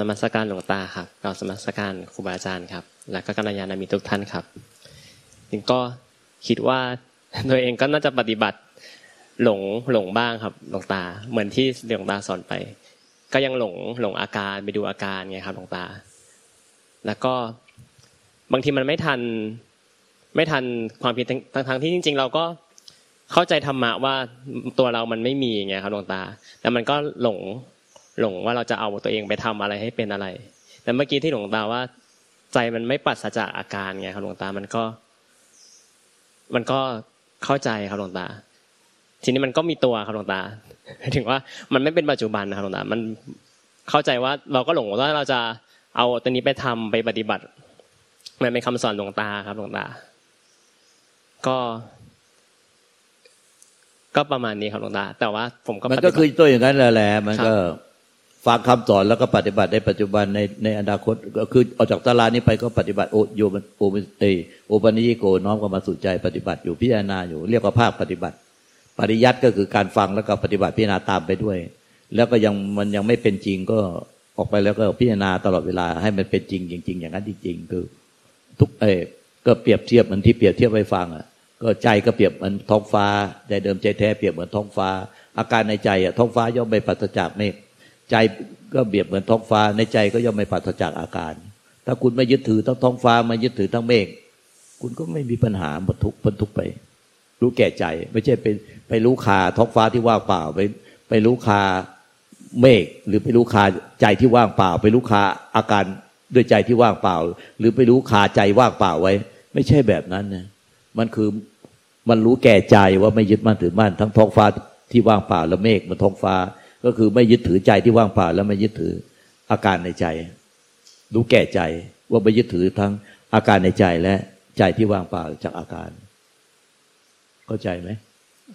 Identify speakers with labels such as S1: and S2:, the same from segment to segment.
S1: นมัสการหลวงตาครับกับสมัสการครูบาอาจารย์ครับ และก็กัลยาณมิตรทุกท่านครับจึงก็คิดว่าตัวเองก็น่าจะปฏิบัติหลงหลงบ้างครับหลวงตา เหมือนที่หลวงตาสอนไป ก็ยังหลงหลงอาการไปดูอาการไงครับหลวงตา แล้วก็บางทีมันไม่ทันไม่ทันความผิดทั้งทั้งที่จริง ๆ เราก็เข้าใจธรรมะว่าตัวเรามันไม่มีไงครับหลวงตา แต่มันก็หลง หลงว่าเราจะเอาตัวเองไปทำอะไรให้เป็นอะไร แต่เมื่อกี้ที่หลวงตาว่า ใจมันไม่ปัสจากอาการไงครับหลวงตามันก็ มันก็เข้าใจครับหลวงตา ทีนี้มันก็มีตัวครับหลวงตาถึงว่ามันไม่เป็นปัจจุบันนะครับหลวงตา มันเข้าใจว่าเราก็หลงว่าเราจะเอาตัวนี้ไปทำไปปฏิบัติมันเป็นคำสอนหลวงตาครับหลวงตา ก็ ก็ประมาณนี้ครับหลวงตา แต่ว่าผมก็
S2: มันก็คือตัวอย่างนั้นแหละมันก็ ฟังคำสอนแล้วก็ปฏิบัติในปัจจุบันในในอนาคตก็คือออกจากตารางนี้ไปก็ปฏิบัติโอโยมโอเอโอปัญญิโกน้อมก็มาสู่ใจปฏิบัติอยู่พิจารณาอยู่เรียกว่าภาคปฏิบัติ ปริยัติก็คือการฟังแล้วก็ปฏิบัติพิจารณาตามไปด้วย แล้วก็ยังมันยังไม่เป็นจริงก็ออกไปแล้วก็พิจารณาตลอดเวลาให้มันเป็นจริงจริง ๆ อย่างนั้นจริงๆคือ ทุกเอก็เปรียบเทียบเหมันที่เปรียบเทียบไปฟังอะก็ใจก็เปรียบเหมือนท้องฟ้าใจเดิมใจแท้เปรียบเหมือนท้องฟ้า อาการในใจอะท้องฟ้าย่อมไม่ปัสจากเมฆ ใจก็เปรียบเหมือนท้องฟ้าในใจก็ย่อมไม่ปัสจากอาการ ถ้าคุณไม่ยึดถือทั้งท้องฟ้าไม่ยึดถือทั้งเมฆคุณก็ไม่มีปัญหาหมดทุกพ้นทุกไป รู้แก่ใจ ไม่ใช่ไปไปรู้คาท้องฟ้าที่ว่างเปล่าไปไปรู้คาเมฆหรือไปรู้คาใจที่ว่างเปล่า ไปรู้คาอาการด้วยใจที่ว่างเปล่า หรือไปรู้คาใจว่างเปล่าไว้ ไม่ใช่แบบนั้นนะมันคือมันรู้แก่ใจว่าไม่ยึดมั่นถือมั่นทั้งท้องฟ้าที่ว่างเปล่าและเมฆมันท้องฟ้า ก็คือไม่ยึดถือใจที่ว่างเปล่าแล้วไม่ยึดถืออาการในใจ รู้แก่ใจว่าไม่ยึดถือทั้งอาการในใจและใจที่ว่างเปล่าจากอาการ เข้าใจไหม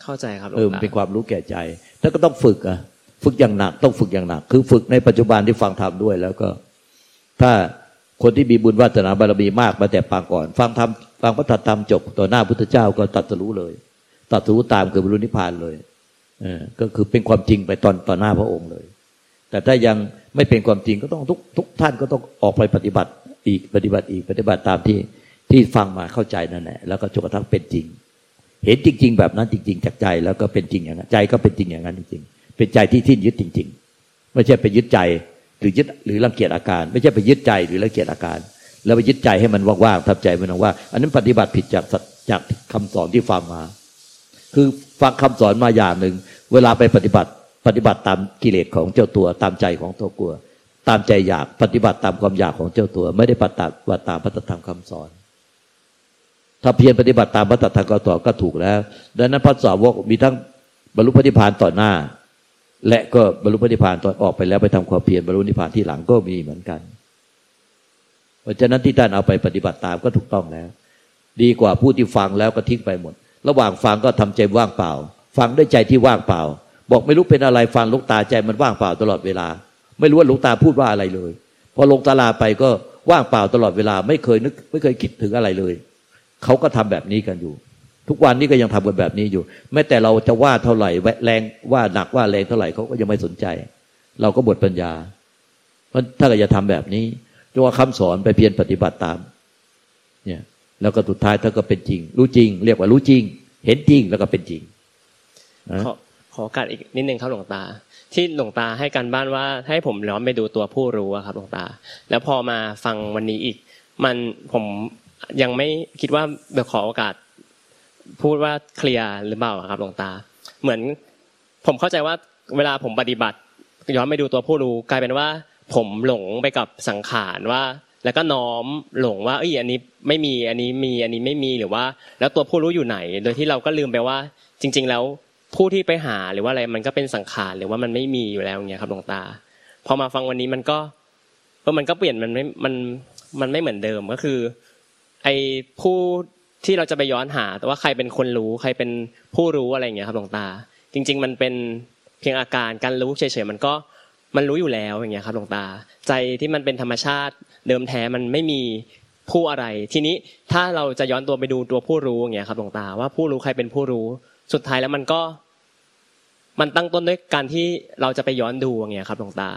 S1: เข้าใจครับ
S2: เออเป็นความรู้แก่ใจถ้าก็ต้องฝึกอะฝึกอย่างหนัก ต้องฝึกอย่างหนัก คือฝึกในปัจจุบันที่ฟังธรรมด้วย แล้วก็ ถ้าคนที่มีบุญวาสนาบารมีมากมาแต่ปางก่อน ฟังธรรมฟังพระธรรมจบต่อหน้าพุทธเจ้าก็ตัดสรู้เลย ตัดสรู้ตามคือบรรลุนิพพานเลยเออ ก็คือเป็นความจริงไปตอนต่อหน้าพระองค์เลย แต่ถ้ายังไม่เป็นความจริงก็ต้องทุกทุกท่านก็ต้องออกไปปฏิบัติอีกปฏิบัติอีกปฏิบัติตามที่ที่ฟังมาเข้าใจนั่นแหละแล้วก็จนกระทั่งเป็นจริง เห็นจริง ๆ แบบนั้นจริง ๆ จากใจแล้วก็เป็นจริงอย่างนั้นใจก็เป็นจริงอย่างนั้นจริงๆเป็นใจที่ทิ้นยึดจริง ๆ ไม่ใช่ไปยึดใจหรือยึดหรือรังเกียจอาการ ไม่ใช่ไปยึดใจหรือรังเกียจอาการ แล้วไปยึดใจให้มันว่างๆทับใจมันว่า อันนั้นปฏิบัติผิดจากจากคำสอนที่ฟังมา คือฟังคำสอนมาอย่างหนึ่ง เวลาไปปฏิบัติ ปฏิบัติตามกิเลสของเจ้าตัว ตามใจของตัวกลัว ตามใจอยากปฏิบัติตามความอยากของเจ้าตัว ไม่ได้ปฏิบัติตามพระธรรมคำสอน ถ้าเพียรปฏิบัติตามพระธรรมคำสอนก็ถูกแล้ว ดังนั้นพระสาวกมีทั้งบรรลุพระนิพพานต่อหน้า และก็บรรลุพระนิพพานตอนออกไปแล้วไปทำความเพียรบรรลุนิพพานที่หลังก็มีเหมือนกัน เพราะฉะนั้นที่ท่านเอาไปปฏิบัติตามก็ถูกต้องแล้ว ดีกว่าผู้ที่ฟังแล้วก็ทิ้งไปหมด ระหว่างฟังก็ทำใจว่างเปล่า ฟังด้วยใจที่ว่างเปล่า บอกไม่รู้เป็นอะไรฟังลูกตาใจมันว่างเปล่าตลอดเวลา ไม่รู้ว่าลูกตาพูดว่าอะไรเลย พอลงตาลาไปก็ว่างเปล่าตลอดเวลา ไม่เคยนึก ไม่เคยคิดถึงอะไรเลย เขาก็ทำแบบนี้กันอยู่ ทุกวันนี้ก็ยังทำกันแบบนี้อยู่ แม้แต่เราจะว่าเท่าไหร่แรงว่าหนักว่าแรงเท่าไหร่เขาก็ยังไม่สนใจ เราก็บทปัญญา เพราะถ้าเราจะทำแบบนี้จงเอาคำสอนไปเพียรปฏิบัติตาม เนี่ย แล้วก็สุดท้ายถ้าก็เป็นจริง รู้จริง เรียกว่ารู้จริง เห็นจริงแล้วก็เป็นจริง
S1: ขอขอการอีกนิดนึงครับหลวงตา ที่หลวงตาให้การบ้านว่าให้ผมล้อมไปดูตัวผู้รู้ครับหลวงตา แล้วพอมาฟังวันนี้อีก มันผมยังไม่คิดว่าเดี๋ยวขอโอกาส พูดว่าเคลียร์หรือเปล่าครับหลวงตา เหมือนผมเข้าใจว่าเวลาผมปฏิบัติ ย้อนไปดูตัวผู้รู้กลายเป็นว่า ผมหลงไปกับสังขารว่า แล้วก็น้อมหลงว่าเอ้ยอันนี้ไม่มีอันนี้มีอันนี้ไม่มีหรือว่า แล้วตัวผู้รู้อยู่ไหน โดยที่เราก็ลืมไปว่า จริง ๆ แล้วผู้ที่ไปหาหรือว่าอะไรมันก็เป็นสังขารหรือว่ามันไม่มีอยู่แล้วอย่างเงี้ยครับหลวงตาพอมาฟังวันนี้มันก็เออมันก็เปลี่ยนมันไม่มันมันไม่เหมือนเดิมก็คือ ไอ้ผู้ที่เราจะไปย้อนหา แต่ว่าใครเป็นคนรู้ใครเป็นผู้รู้อะไรอย่างเงี้ยครับหลวงตา จริง ๆ มันเป็นเพียงอาการการรู้เฉยๆมันก็ มันรู้อยู่แล้วอย่างเงี้ยครับหลวงตา ใจที่มันเป็นธรรมชาติเดิมแท้มันไม่มีผู้อะไร ทีนี้ถ้าเราจะย้อนตัวไปดูตัวผู้รู้อย่างเงี้ยครับหลวงตาว่าผู้รู้ใครเป็นผู้รู้ สุดท้ายแล้วมันก็มันตั้งต้นด้วยการที่เราจะไปย้อนดูอย่างเงี้ยครับหลวงตา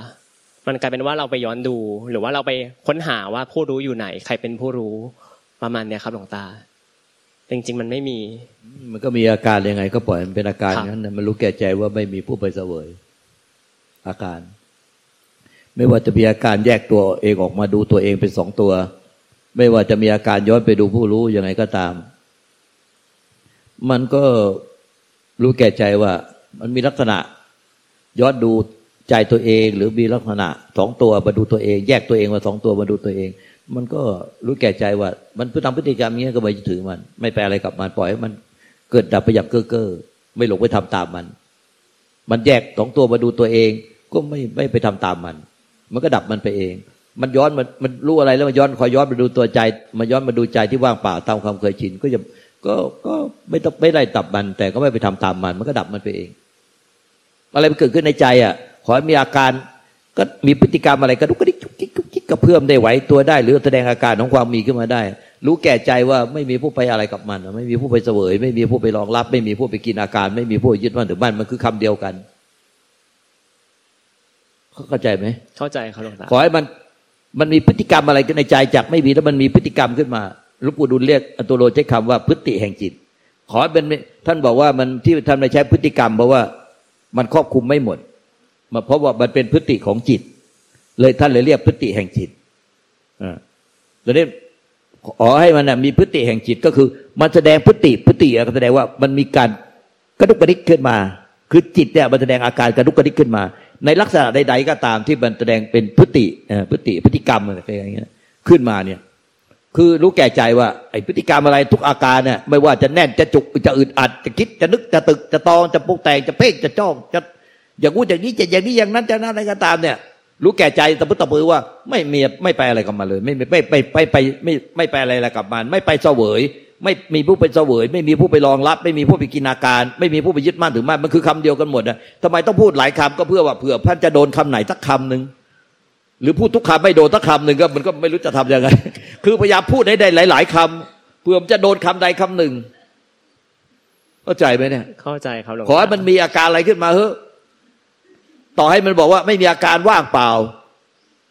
S1: มันกลายเป็นว่าเราไปย้อนดู หรือว่าเราไปค้นหาว่าผู้รู้อยู่ไหน ใครเป็นผู้รู้ประมาณเนี้ยครับหลวงตา จริงๆมันไม่มี
S2: มันก็มีอาการยังไง ก็ปล่อยมันเป็นอาการนั้นนะมันรู้แก่ใจว่าไม่มีผู้ไปเสวยอาการ ไม่ว่าจะมีอาการแยกตัวเองออกมาดูตัวเองเป็นสองตัว ไม่ว่าจะมีอาการย้อนไปดูผู้รู้ยังไงก็ตาม มันก็รู้แก่ใจว่า มันมีลักษณะ ย้อนดูใจตัวเอง หรือมีลักษณะสองตัวมาดูตัวเอง แยกตัวเองมาสองตัวมาดูตัวเอง มันก็รู้แก่ใจว่า มันพฤติกรรมพฤติกรรมนี้ก็ไม่ถือมัน ไม่แปลอะไรกับมันปล่อยให้มันเกิดดับไปหยับเก้อเก้อไม่หลงไปทำตามมัน มันแยกสองตัวมาดูตัวเอง ก็ไม่ไม่ไปทำตามมัน มันก็ดับมันไปเอง มันย้อนมันมันรู้อะไรแล้วมันย้อนคอยย้อนมาดูตัวใจมันย้อนมาดูใจที่ว่างเปล่าตามความเคยชินก็จะก็ก็ไม่ต้องไม่ได้ตับมัน แต่ก็ไม่ไปทำตามมัน มันก็ดับมันไปเอง อะไรมันเกิดขึ้นในใจอะ ขอให้มีอาการก็มีพฤติกรรมอะไรก็ดุกกระดิกกจิกจุกจิกกระเพื่อมได้ไหวตัวได้ หรือแสดงอาการของความมีขึ้นมาได้ รู้แก่ใจว่าไม่มีผู้ไปอะไรกับมัน ไม่มีผู้ไปเสวย ไม่มีผู้ไปรองรับ ไม่มีผู้ไปกินอาการ ไม่มีผู้ยึดมั่นถือมั่นมันคือคำเดียวกัน เข้าใจไหม
S1: เข้าใจครับหลวงตา
S2: ขอให้มันมันมีพฤติกรรมอะไรในใจจากไม่มีแล้วมันมีพฤติกรรมขึ้นมาหลูกปู่ดุลเรียกอัตโตโลใช้คำว่าพฤติแห่งจิต ขอให้เป็นท่านบอกว่ามันที่ท่านไม่ใช้พฤติกรรมเพราะว่ามันครอบคุมไม่หมดมาเพราะว่ามันเป็นพฤติของจิต เลยท่านเลยเรียกพฤติแห่งจิตอ่าแล้วนี้ขอให้มันมีพฤติแห่งจิตก็คือ มันแสดงพฤติพฤติก็แสดงว่ามันมีการกระดุกกระดิกขึ้นมา คือจิตเนี่ยมันแสดงอาการกระดุกกระดิกขึ้นมา ในลักษณะใด ๆ ก็ตามที่มันแสดงเป็นพฤติพฤติพฤติกรรมอะไรอย่างเงี้ยขึ้นมาเนี่ย คือรู้แก่ใจว่าไอ้พฤติกรรมอะไรทุกอาการเนี่ยไม่ว่าจะแน่นจะจุกจะอึดอัด จะคิดจะนึกจะตึกจะตองจะปุกแต่งจะเพ่งจะจ้องจะอย่างงู้อย่างนี้จะอย่างนี้อย่างนั้นจะนั้นอะไรก็ตามเนี่ยรู้แก่ใจตะพุตะปือว่าไม่มีไม่ไปอะไรกับมันเลย ไม่ไม่ไปไปไปไม่ไม่ไปอะไรกับมัน ไม่ไปเสวยไม่มีผู้ไปเสวย ไม่มีผู้ไปรองรับ ไม่มีผู้ไปกินอาการ ไม่มีผู้ไปยึดมั่นถือมั่นมันคือคำเดียวกันหมดนะทำไมต้องพูดหลายคำก็เพื่อว่าเผื่อท่านจะโดนคำไหนสักคำหนึ่งหรือพูดทุกคำไม่โดนสักคำหนึ่งก็มันก็ไม่รู้จะทํำยังไง คือพยายามพูดให้ได้หลาย ๆคำเพื่อมันจะโดนคำใดคำหนึ่งเข้าใจไหมเนี่ย
S1: เข้าใจครับหลวงตา
S2: ขอให้มันมีอาการอะไรขึ้นมาเฮ้ต่อให้มันบอกว่าไม่มีอาการว่างเปล่า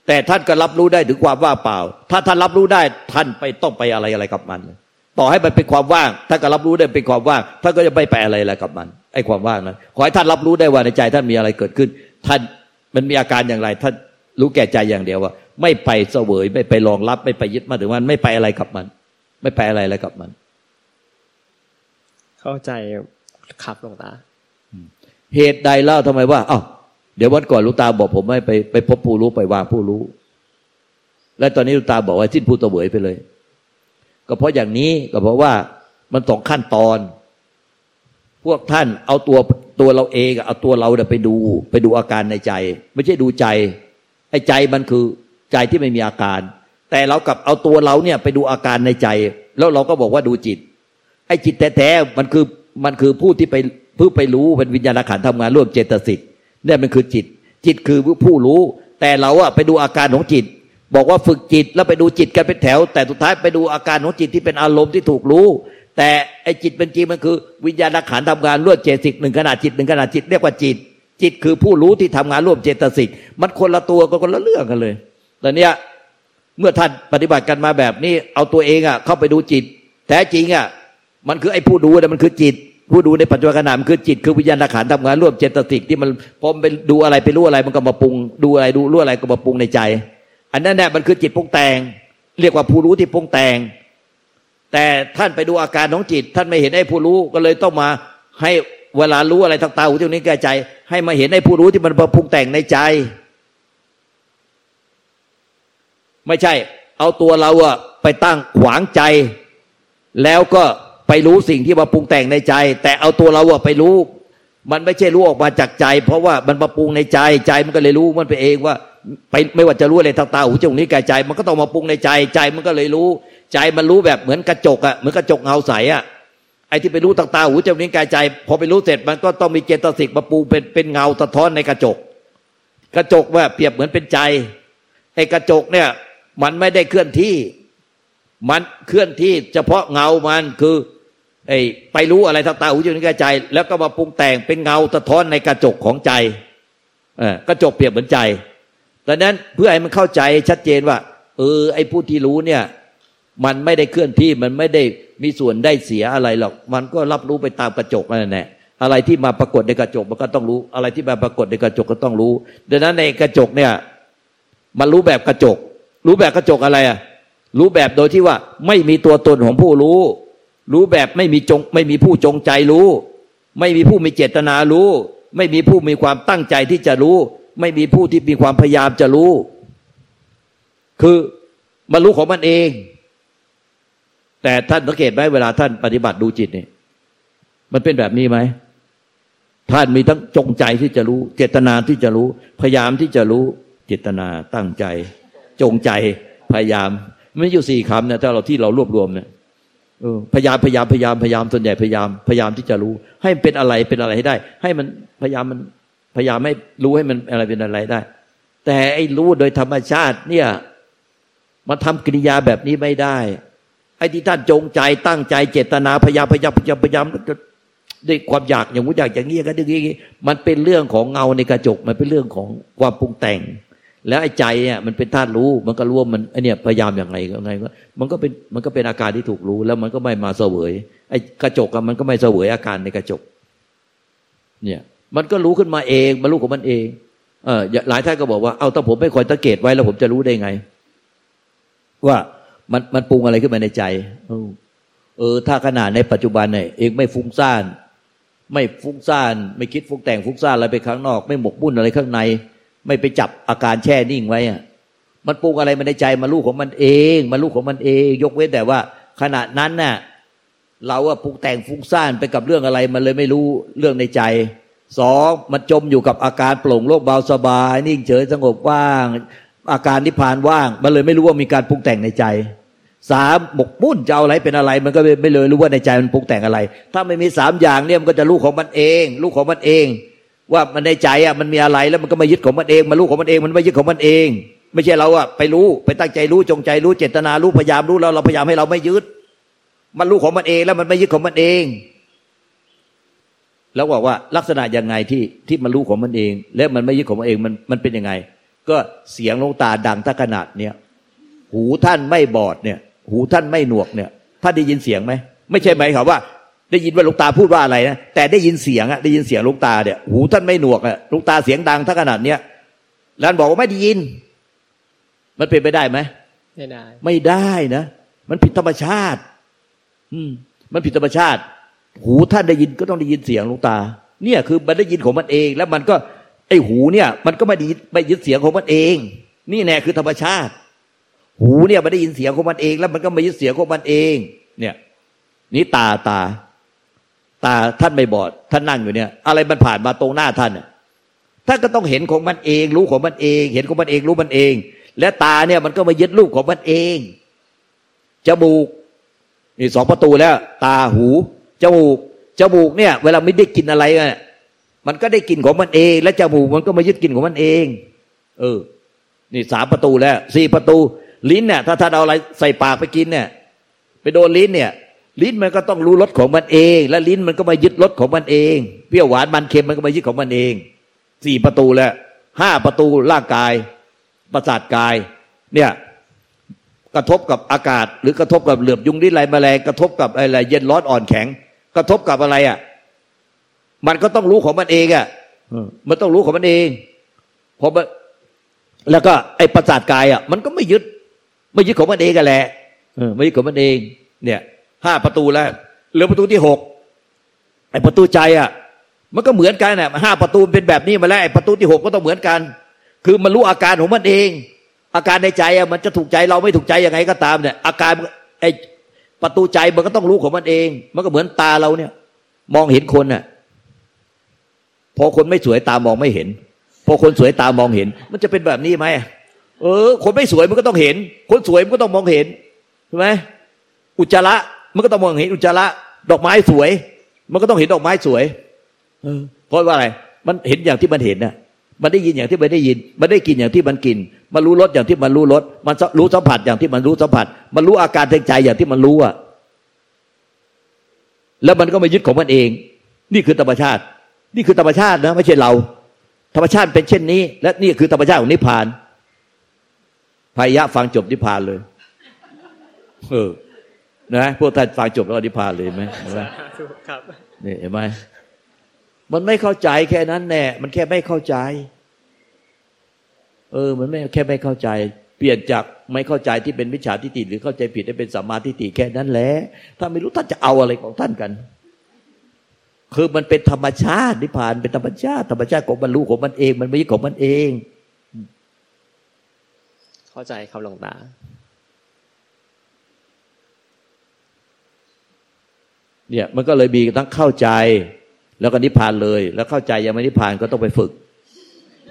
S2: แต่ท่านก็รับรู้ได้ถึงความว่างเปล่า ถ้าท่านรับรู้ได้ท่านไปต้องไปอะไรอะไรกับมัน ต่อให้มันเป็นความว่างท่านก็รับรู้ได้เป็นความว่างท่านก็จะไม่ไปอะไรอะไรกับมันไอ้ความว่างนั้นขอให้ท่านรับรู้ได้ว่าในใจท่านมีอะไรเกิดขึ้น ท่านมันมีอาการอย่างไร ท่านรู้แก่ใจอย่างเดียวว่า ไม่ไปเสวย ไม่ไปรองรับ ไม่ไปยึดมั่นถือมันไม่ไปอะไรกับมัน ไม่ไปอะไรอะไรกับมัน
S1: เข้าใจครับหลวงตา
S2: เหตุใดเล่าทำไมว่าอ้าวเดี๋ยววันก่อนลูกตาบอกผมให้ไปไปพบผู้รู้ไปวางผู้รู้ และตอนนี้ลูกตาบอกว่าสิ้นผู้ตะเวยไปเลย ก็เพราะอย่างนี้ก็เพราะว่ามันสองขั้นตอน พวกท่านเอาตัวตัวเราเองเอาตัวเราไปดู ไปดูอาการในใจ ไม่ใช่ดูใจไอ้ใจมันคือใจที่ไม่มีอาการ แต่เรากับเอาตัวเราเนี่ยไปดูอาการในใจ แล้วเราก็บอกว่าดูจิต ไอ้จิตแท้ๆมันคือมันคือผู้ที่ไปผู้ไปรู้เป็นวิญญาณขันธ์ทำงานร่วมเจตสิกเนี่ยมันคือจิต จิตคือผู้รู้ แต่เราอะไปดูอาการของจิต บอกว่าฝึกจิตแล้วไปดูจิตกันเป็นแถว แต่สุดท้ายไปดูอาการของจิตที่เป็นอารมณ์ที่ถูกรู้ แต่ไอ้จิตเป็นจริงมันคือ วิญญาณขันธ์ทำงานร่วมเจตสิกหนึ่งขนาดจิตหนึ่งขนาดจิตเรียกว่าจิต จิตคือผู้รู้ที่ทำงานร่วมเจตสิกมันคนละตัวกันคนละเรื่องกันเลยแต่เนี้ยเมื่อท่านปฏิบัติกันมาแบบนี้ เอาตัวเองอะเข้าไปดูจิต แท้จริงอะมันคือไอ้ผู้ดูแต่มันคือจิต ผู้ดูในปัจจุบันขณะมันคือจิตคือวิญญาณขันธ์ทำงานร่วมเจตสิกที่มันพอมไปดูอะไรไปรู้อะไรมันก็มาปรุง ดูอะไรดูรู้อะไรก็มาปรุงในใจ อันนั้นแหละมันคือจิตปรุงแต่ง เรียกว่าผู้รู้ที่ปรุงแต่ง แต่ท่านไปดูอาการของจิต ท่านไม่เห็นไอ้ผู้รู้ก็เลยต้องมาให้เวลารู้อะไรทางตาหูจมูกนิ้วกายใจ ให้มาเห็นไอ้ผู้รู้ที่มันปรุงแต่งในใจ ไม่ใช่ เอาตัวเราอะไปตั้งขวางใจ แล้วก็ไปรู้สิ่งที่มาปรุงแต่งในใจ แต่เอาตัวเราอะไปรู้ มันไม่ใช่รู้ออกมาจากใจ เพราะว่ามันมาปรุงในใจใจมันก็เลยรู้มันไปเองว่า ไปไม่ว่าจะรู้อะไรทางตาหูจมูกนิ้กายใจ มันก็ต้องมาปรุงในใจใจมันก็เลยรู้ ใจมันรู้แบบเหมือนกระจกอะเหมือนกระจกเงาใสอะไอ้ที่ไปรู้ทางตาหูจมูกนิ้กายใจ พอไปรู้เสร็จมันก็ต้องมีเจตสิกมาปรุงเป็นเป็นเงาสะท้อนในกระจก กระจกว่าเปรียบเหมือนเป็นใจไอ้กระจกเนี่ย มันไม่ได้เคลื่อนที่ มันเคลื่อนที่เฉพาะเงามันคือไอ้ไปรู้อะไรทางตาหูจมูกนิ้กายใจ แล้วก็มาปรุงแต่งเป็นเงาสะท้อนในกระจกของใจเออกระจกเปรียบเหมือนใจ ดังนั้นเพื่อให้มันเข้าใจชัดเจนว่า เออ ไอ้ผู้ที่รู้เนี่ย มันไม่ได้เคลื่อนที่มันไม่ได้มีส่วนได้เสียอะไรหรอก มันก็รับรู้ไปตามกระจกนั่นแหละอะไรที่มาปรากฏในกระจกมันก็ต้องรู้ อะไรที่มาปรากฏในกระจกก็ต้องรู้ ดังนั้นในกระจกเนี่ย มันรู้แบบกระจก รู้แบบกระจกอะไรอะรู้แบบโดยที่ว่าไม่มีตัวตนของผู้รู้ รู้แบบไม่มีจงไม่มีผู้จงใจรู้ ไม่มีผู้มีเจตนารู้ ไม่มีผู้มีความตั้งใจที่จะรู้ ไม่มีผู้ที่มีความพยายามจะรู้ คือมันรู้ของมันเอง แต่ท่านสังเกตไหมเวลาท่านปฏิบัติดูจิตเนี่ยมันเป็นแบบนี้ไหมท่านมีทั้งจงใจที่จะรู้ เจตนาที่จะรู้ พยายามที่จะรู้ เจตนาตั้งใจ จงใจพยายามไม่อยู่สี่คำเนี่ยถ้าเราที่เรารวบรวมเนี่ยพยายามพยายามพยายามพยายามส่วนใหญ่พยายามพยายามที่จะรู้ ให้เป็นอะไรเป็นอะไรให้ได้ ให้มันพยายามมัน พยายามให้รู้ให้มันอะไรเป็นอะไรได้ แต่ไอ้รู้โดยธรรมชาติเนี่ยมันทำกิริยาแบบนี้ไม่ได้ ไอ้ที่ท่านจงใจตั้งใจเจตนาพยายามพยายามพยายามพยายามด้วยความอยากอย่างนู้นอยากอย่างนี้กันอย่างนี้มันเป็นเรื่องของเงาในกระจก มันเป็นเรื่องของความปรุงแต่ง แล้วไอ้ใจเนี่ยมันเป็นธาตุรู้ มันก็รู้ว่ามันไอเนี่ยพยายามอย่างไรก็ไงก็มันก็เป็นมันก็เป็นอาการที่ถูกรู้ แล้วมันก็ไม่มาเสวย ไอ้กระจกมันก็ไม่เสวยอาการในกระจก เนี่ย มันก็รู้ขึ้นมาเองมันรู้ของมันเอง เออหลายท่านก็บอกว่าเอาถ้าผมไม่คอยสังเกตไว้แล้วผมจะรู้ได้ไง ว่ามันมันปรุงอะไรขึ้นมาในใจเออ ถ้าขนาดในปัจจุบันเนี่ยเองไม่ฟุ้งซ่าน ไม่ฟุ้งซ่าน ไม่คิดฟุ้งแต่งฟุ้งซ่านอะไรไปข้างนอก ไม่หมกบุ่นอะไรข้างใน ไม่ไปจับอาการแช่นิ่งไว้อะมันปรุงอะไรมาในใจมาลูกของมันเองมาลูกของมันเอง ยกเว้นแต่ว่า ขณะนั้นน่ะเราอะปรุงแต่งฟุ้งซ่านไปกับเรื่องอะไร มันเลยไม่รู้เรื่องในใจ สองมันจมอยู่กับอาการโปร่งโล่งเบาสบาย นิ่งเฉยสงบว่าง อาการนิพพานว่าง มันเลยไม่รู้ว่ามีการปรุงแต่งในใจสามหมกมุ่นจะเอาอะไรเป็นอะไร มันก็ไม่เลยรู้ว่าในใจมันปรุงแต่งอะไร ถ้าไม่มีสามอย่างเนี่ยมันก็จะรู้ของมันเองรู้ของมันเอง ว่ามันในใจอะมันมีอะไรแล้วมันก็มายึดของมันเองมารู้ของมันเอง มันไม่ยึดของมันเอง ไม่ใช่เราอะไปรู้ไปตั้งใจรู้จงใจรู้เจตนารู้พยายามรู้เราเราพยายามให้เราไม่ยึด มันรู้ของมันเองแล้วมันไม่ยึดของมันเอง แล้วบอกว่าลักษณะยังไงที่ที่มันรู้ของมันเอง แล้วมันไม่ยึดของมันเองมันมันเป็นยังไง ก็เสียงลงตาดังถ้าขนาดเนี้ยหูท่านไม่บอดเนี่ย หูท่านไม่หนวกเนี่ยท่านได้ยินเสียงไหมไม่ใช่ไหมครับว่า ได้ยินว่าลูกตาพูดว่าอะไรนะแต่ได้ยินเสียงอะได้ยินเสียงลูกตาเนี่ย หูท่านไม่หนวกอะลูกตาเสียงดังถ้าขนาดเนี้ยแล้วบอกว่าไม่ได้ยิน มันเป็นไปได้ไหม
S1: ไม่ได้
S2: ไม่ได้นะ มันผิดธรรมชาติ อืม มันผิดธรรมชาติ หูท่านได้ยินก็ต้องได้ยินเสียงลูกตา เนี่ยคือมันได้ยินของมันเอง แล้วมันก็ไอหูเนี่ย มันก็ไม่ได้ไม่ยึดเสียงของมันเอง นี่แน่คือธรรมชาติ หูเนี่ยมันได้ยินเสียงของมันเอง แล้วมันก็ไมายึดเสียงของมันเอง เนี่ยนี่ตาตา ตาท่านไม่บอด ท่านนั่งอยู่เนี่ย อะไรมันผ่านมาตรงหน้าท่านเนี่ยท่านก็ต้องเห็นของมันเอง รู้ของมันเอง เห็นของมันเองรู้มันเอง และตาเนี่ยมันก็มายึดรูปของมันเองจมูกนี่สองประตูแล้ว ตาหู จมูกจมูกเนี่ย เวลาไม่ได้กินอะไรเนี่ยมันก็ได้กินของมันเอง และจมูกมันก็มายึดกินของมันเอง เออ นี่สามประตูแล้วสี่ประตู ลิ้นเนี่ยถ้าท่านเอาอะไรใส่ปากไปกินเนี่ย ไปโดนลิ้นเนี่ย ลิ้นมันก็ต้องรู้รสของมันเอง และลิ้นมันก็มายึดรสของมันเองเปรี้ยวหวานมันเค็มมันก็มายึดของมันเองสี่ประตูแล้วห้าประตูร่างกาย ประสาทกาย เนี่ยกระทบกับอากาศ หรือกระทบกับเหลือบยุงดิ้นไรแมลงกระทบกับอะไรเย็นร้อนอ่อนแข็ง กระทบกับอะไรอะ มันก็ต้องรู้ของมันเองอะมันต้องรู้ของมันเองพอแล้วก็ไอ้ประสาทกายอะ มันก็ไม่ยึด ไม่ยึดของมันเองกันแหละไม่ยึดของมันเอง เนี่ยห้าประตูแล้วเหลือประตูที่หกไอ้ประตูใจอะ มันก็เหมือนกันน่ะห้าประตูเป็นแบบนี้มาแล้วไอ้ประตูที่หกก็ต้องเหมือนกัน คือมันรู้อาการของมันเอง อาการในใจอะมันจะถูกใจเราไม่ถูกใจยังไงก็ตามเนี่ย อาการไอ้ ประตูใจมันก็ต้องรู้ของมันเอง มันก็เหมือนตาเราเนี่ย มองเห็นคนน่ะ พอคนไม่สวยตามองไม่เห็น พอคนสวยตามองเห็น มันจะเป็นแบบนี้ไหมเออ คนไม่สวยมันก็ต้องเห็น คนสวยมันก็ต้องมองเห็นใช่ไหมอุจจาระมันก็ต้องมองเห็นอุจจาระดอกไม้สวย มันก็ต้องเห็นดอกไม้สวยเออเพราะว่าอะไร มันเห็นอย่างที่มันเห็นน่ะ มันได้ยินอย่างที่มันได้ยิน มันได้กินอย่างที่มันกิน มันรู้รสอย่างที่มันรู้รสมันรู้สัมผัสอย่างที่มันรู้สัมผัส มันรู้อาการทางใจอย่างที่มันรู้อะแล้วมันก็มายึดของมันเอง นี่คือธรรมชาติ นี่คือธรรมชาตินะไม่ใช่เรา ธรรมชาติเป็นเช่นนี้ และนี่คือธรรมชาติของนิพพานพายะฟังจบนิพพานเลย เออนะพวกท่านฟังจบแล้วนิพพานเลยไหมเห็นไหม
S1: ครับ
S2: นี่เห็นไหมมันไม่เข้าใจแค่นั้นแน่ มันแค่ไม่เข้าใจ เออ มันไม่แค่ไม่เข้าใจ เปลี่ยนจากไม่เข้าใจที่เป็นมิจฉาทิฏฐิหรือเข้าใจผิดให้เป็นสัมมาทิฏฐิแค่นั้นแหละถ้าไม่รู้ท่านจะเอาอะไรของท่านกัน คือมันเป็นธรรมชาตินิพพานเป็นธรรมชาติ ธรรมชาติของบรรลุของมันเอง มันไม่ใช่ของมันเอง
S1: เข้าใจครับหลวงตา
S2: เนี่ยมันก็เลยมีทั้งเข้าใจ แล้วก็นิพพานเลย แล้วเข้าใจยังไม่นิพพานก็ต้องไปฝึก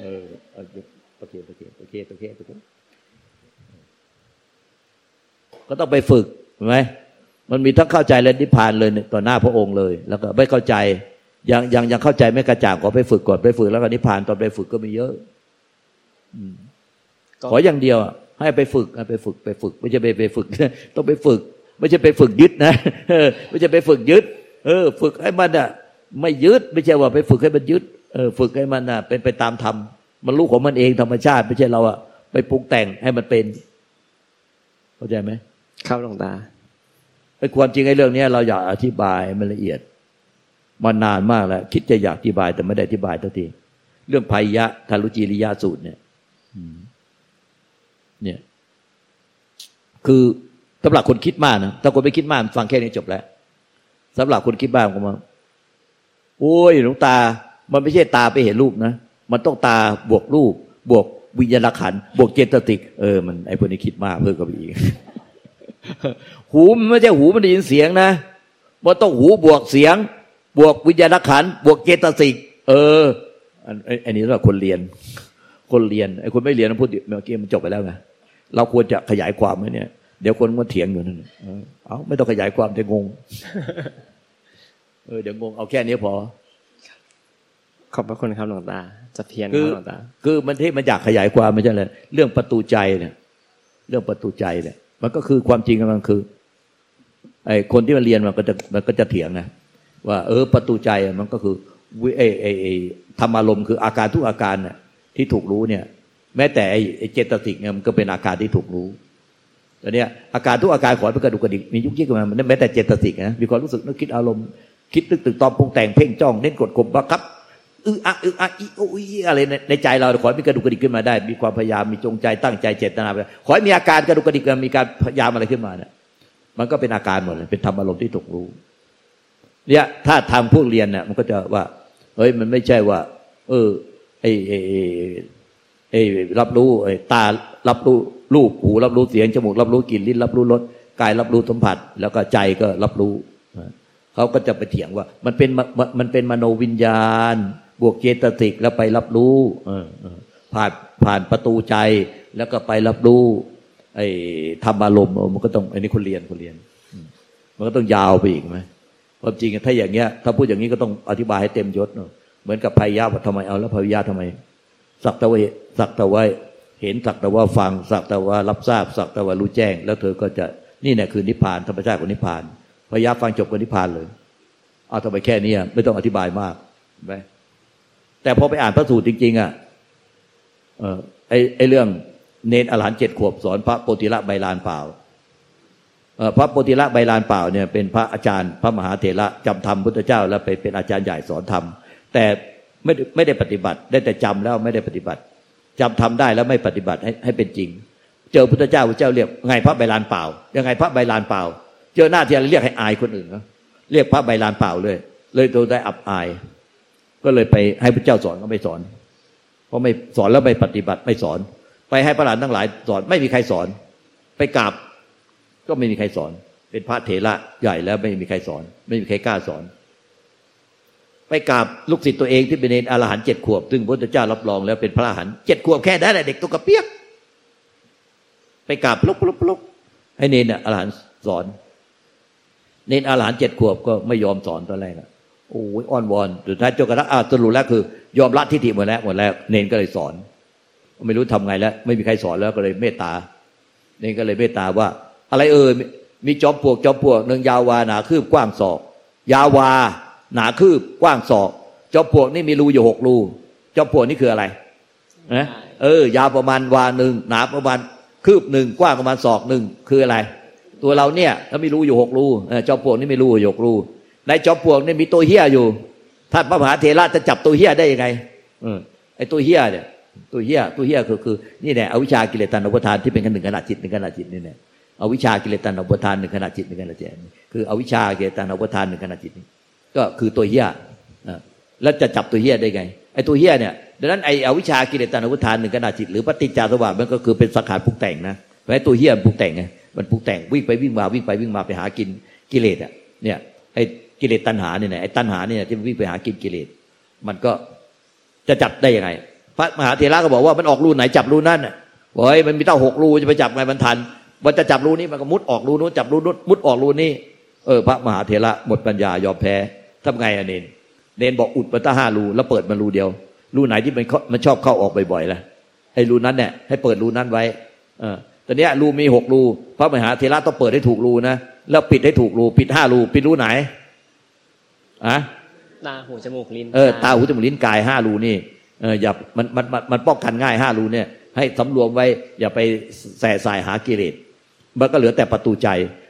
S2: เออ โอเคโอเคโอเคโอเคโอเคโอเคก็ต้องไปฝึกเห็นไหมมันมีทั้งเข้าใจและนิพพานเลยต่อหน้าพระองค์เลย แล้วก็ไม่เข้าใจยังยังยังเข้าใจไม่กระจ่างขอไปฝึกก่อนไปฝึกแล้วก็นิพพานตอนไปฝึกก็มีเยอะอืม
S1: ก็
S2: ขออย่างเดียวอะให้ไปฝึกให้ไปฝึกไปฝึก ไม่ใช่ไปไปฝึก ต้องไปฝึก ไม่ใช่ไปฝึกยึดนะเออไม่ใช่ไปฝึกยึด เออ ฝึกให้มันอะ ไม่ยึด ไม่ใช่ว่าไปฝึกให้มันยึด เออ ฝึกให้มันอะ เป็นไปตามธรรม มันรู้ของมันเองธรรมชาติไม่ใช่เราอะไปปรุงแต่งให้มันเป็นเข้าใจไหม
S1: ครับหลวงตา
S2: ไอ้ความจริงไอ้เรื่องเนี้ยเราอยากอธิบายให้มันละเอียดมานานมากแล้ว คิดจะอยากอธิบายแต่ไม่ได้อธิบายทันทีเรื่องภัยยะทารุจีริยาสูตรเนี่ยอืมเนี่ย คือสำหรับคนคิดมากนะถ้าคนไม่คิดมากฟังแค่นี้จบแล้วสำหรับคนคิดบ้างก็มาโอ้ยหลวงตา มันไม่ใช่ตาไปเห็นรูปนะ มันต้องตาบวกรูป บวกวิญญาณขันธ์บวกเจตติก เออมันไอ้พวกนี้คิดมากเพิ่มกับอีก หูมันไม่ใช่หูมันได้ยินเสียงนะมันต้องหูบวกเสียง บวกวิญญาณขันธ์บวกเจตสิก เอออันนี้สำหรับคนเรียน คนเรียนไอ้คนไม่เรียนมันพูดเมื่อกี้มันจบไปแล้วไงเราควรจะขยายความไหมเนี่ยเดี๋ยวคนมันเถียงอยู่นั่นเออเอาไม่ต้องขยายความจะงง เออเดี๋ยวงงเอาแค่นี้พอ
S1: ขอบพระคุณครับหลวงตา จะเพียรค
S2: คื
S1: รับ
S2: อ
S1: หลวงตา
S2: คือมันที่มันอยากขยายความไม่ใช่เลยเรื่องประตูใจเนี่ย เรื่องประตูใจเนี่ย มันก็คือความจริงมันคือ ไอ้คนที่มันเรียนมันก็จะมันก็จะเถียงนะว่า เออ ประตูใจมันก็คือวิไอ้ไอ้ไอ้ธรรมารมณ์คืออาการทุกอาการเนี่ยที่ถูกรู้เนี่ย แม้แต่ไอ้ไอ้เจตสิกเนี่ยมันก็เป็นอาการที่ถูกรู้แต่เนี่ยอาการทุกอาการขอให้เป็นกระดูกกระดิกมียุกยิกขึ้นมามันแม้แต่เจตสิกนะมีความรู้สึกนึกคิดอารมณ์คิดตึกตึกตอมปรุงแต่งเพ่งจ้องเน้นกดข่มบังคับ อืออะอืออะอีโออีอะไรในใจเราขอให้มีกระดูกกระดิกขึ้นมาได้ มีความพยายามมีจงใจตั้งใจเจตนาไปขอให้มีอาการกระดูกกระดิกมีการพยายามอะไรขึ้นมาเนี่ยมันก็เป็นอาการหมดเลยเป็นธรรมอารมณ์ที่ถูกรู้ เนี่ยถ้าทางพวกเรียนเนี่ยมันก็จะว่าเฮ้ยมันไม่ใช่ว่า เออไอไอไอรับรู้ไอตารับรู้รูปหูรับรู้เสียงจมูกรับรู้กลิ่นลิ้นรับรู้รสกายรับรู้สัมผัส แล้วก็ใจก็รับรู้เขาก็จะไปเถียงว่า มันเป็นมันเป็นมโนวิญญาณ บวกเจตสิกแล้วไปรับรู้ผ่านผ่านประตูใจแล้วก็ไปรับรู้ ไอ้ธรรมอารมณ์มันก็ต้องอันนี้คนเรียนคนเรียน มันก็ต้องยาวไปอีกไหมความจริงถ้าอย่างเงี้ย ถ้าพูดอย่างนี้ก็ต้องอธิบายให้เต็มยศเนอะเหมือนกับพายาว่าทำไมเอาแล้วพายาทำไม สักต่ว่าสักต่ว่าเห็นสักต่ว่าฟังสักต่ว่ารับทราบสักต่ว่ารู้แจ้ง แล้วเธอก็จะนี่เนี่ยคือนิพพานธรรมชาติของนิพพานพายาฟังจบก็นิพพานเลยเอาทำไมแค่นี้ไม่ต้องอธิบายมากไหม แต่พอไปอ่านพระสูตรจริง ๆ อะเออไอไอเรื่องเนนอรหันเจ็ดขวบสอนพระโปติละใบลานเปล่าพระโปติละใบลานเปล่าเนี่ยเป็นพระอาจารย์ พระมหาเถระจำธรรมพุทธเจ้า แล้วไปเป็นอาจารย์ใหญ่สอนธรรม แต่ไม่ไม่ได้ปฏิบัติ ได้แต่จำแล้วไม่ได้ปฏิบัติจำทำได้แล้วไม่ปฏิบัติให้ให้เป็นจริง เจอพุทธเจ้าพุทธเจ้าเรียกไงพระใบลานเปล่า ยังไงพระใบลานเปล่า เจอหน้าที่เรียกให้อายคนอื่นเขาเรียกพระใบลานเปล่าเลย เลยตัวได้อับอาย ก็เลยไปให้พระเจ้าสอนก็ไม่สอน เพราะไม่สอนแล้วไม่ปฏิบัติไม่สอน ไปให้พระหลานทั้งหลายสอนไม่มีใครสอน ไปกราบก็ไม่มีใครสอน เป็นพระเถระใหญ่แล้วไม่มีใครสอน ไม่มีใครกล้าสอน ไปกราบลูกศิษย์ตัวเองที่เป็นเนรอรหันเจ็ดขวบ ซึ่งพระพุทธเจ้ารับรองแล้วเป็นพระอรหันเจ็ดขวบแค่นั้นแหละเด็กตัวกระเปียก ไปกราบลุกลุกลุกให้เนรอรหันสอน เนรอรหันเจ็ดขวบก็ไม่ยอมสอนตอนแรกอะ โอ้ยอ้อนวอนสุดท้ายจนกระทั่งอ้าวสรุปแล้วคือ ยอมละทิฏฐิหมดแล้วหมดแล้ว เนรก็เลยสอน ไม่รู้ทำไงแล้ว ไม่มีใครสอนแล้วก็เลยเมตตา เนรก็เลยเมตตาว่า อะไรเอ่ยมีจอมปลวกจอมปลวกหนึ่งยาววาหนาคืบกว้างศอก ยาวา หนาคืบกว้างศอก จอมปลวกนี่มีรูอยู่หกรู จอมปลวกนี่คืออะไรนะเออ ยาวประมาณวาหนึ่งหนาประมาณคืบหนึ่งกว้างประมาณศอกหนึ่งคืออะไร ตัวเราเนี่ยถ้าไม่รู้อยู่หกรูจอมปลวกนี่ไม่รู้อยู่หกรู ในจอมปลวกนี่มีตัวเฮี้ยอยู่ท่านพระมหาเถระจะจับตัวเฮี้ยได้ยังไงอไอ้ตัวเฮี้ยเนี่ยตัวเฮี้ยตัวเฮี้ยคือคือนี่แหละอวิชากิเลสตันอุปทานที่เป็นกันหนึ่งขณะจิตหนึ่งขณะจิตนี่แหละอวิชากิเลสตันอุปทานหนึ่งขณะจิตหนึ่งขณะจิตคืออวิชากิเลสตันอุปทานหนึ่งขณะจิตนี่ก็คือตัวเฮี้ยแล้วจะจับตัวเฮี้ยได้ไงไอ้ตัวเฮี้ยเนี่ยดังนั้นไอ้อวิชากิเลสตันอุปทานหนึ่งขณะจิตหรือปฏิจจสมบัติมันก็คือเป็นสังขารปรุงแต่งนะเพราะไอ้ตัวเฮี้ยมันปรุงแต่งไงมันปรุงแต่งวิ่งไปวิ่งมาวิ่งไปวิ่งมาไปหากินกิเลสอะเนี่ยไอ้ กิเลสตัณหาเนี่ยไอ้ตัณหาเนี่ยที่วิ่งไปหากินกิเลสมันก็จะจับได้ยังไง พระมหาเถระก็บอกว่ามันออกรูไหนจับรูนั่นอะบอกไอ้มันมีเต้าหกรูจะไปจับไงมันทันมันจะจับรูนี้มันก็มุดออกรูนู้นจับรูนู้นมุดออกรูนี้เออพระมหาเถระหมดปัญญายอมแพ้ทำไงอะเนนเนนบอกอุดมันตั้งห้ารูแล้วเปิดมันรูเดียว รูไหนที่มันมันชอบเข้าออกบ่อยๆล่ะไอ้รูนั้นเนี่ยให้เปิดรูนั้นไว้เออตอนนี้รูมีหกรูพระมหาเถระต้องเปิดให้ถูกรูนะแล้วปิดให้ถูกรู ปิดห้ารูปิดรูไหน อะ
S1: ตาหูจมูกลิ้น
S2: เออตาหูจมูกลิ้นกายห้ารูนี่เอออย่ามันมันมันมันป้องกันง่ายห้ารูเนี่ย ให้สำรวมไว้ อย่าไปแส่สายหากิเลสมันก็เหลือแต่ประตูใจ